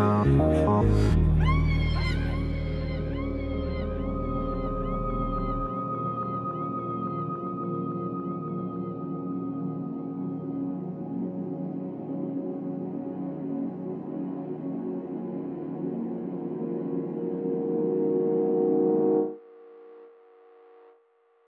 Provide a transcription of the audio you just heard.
Oh.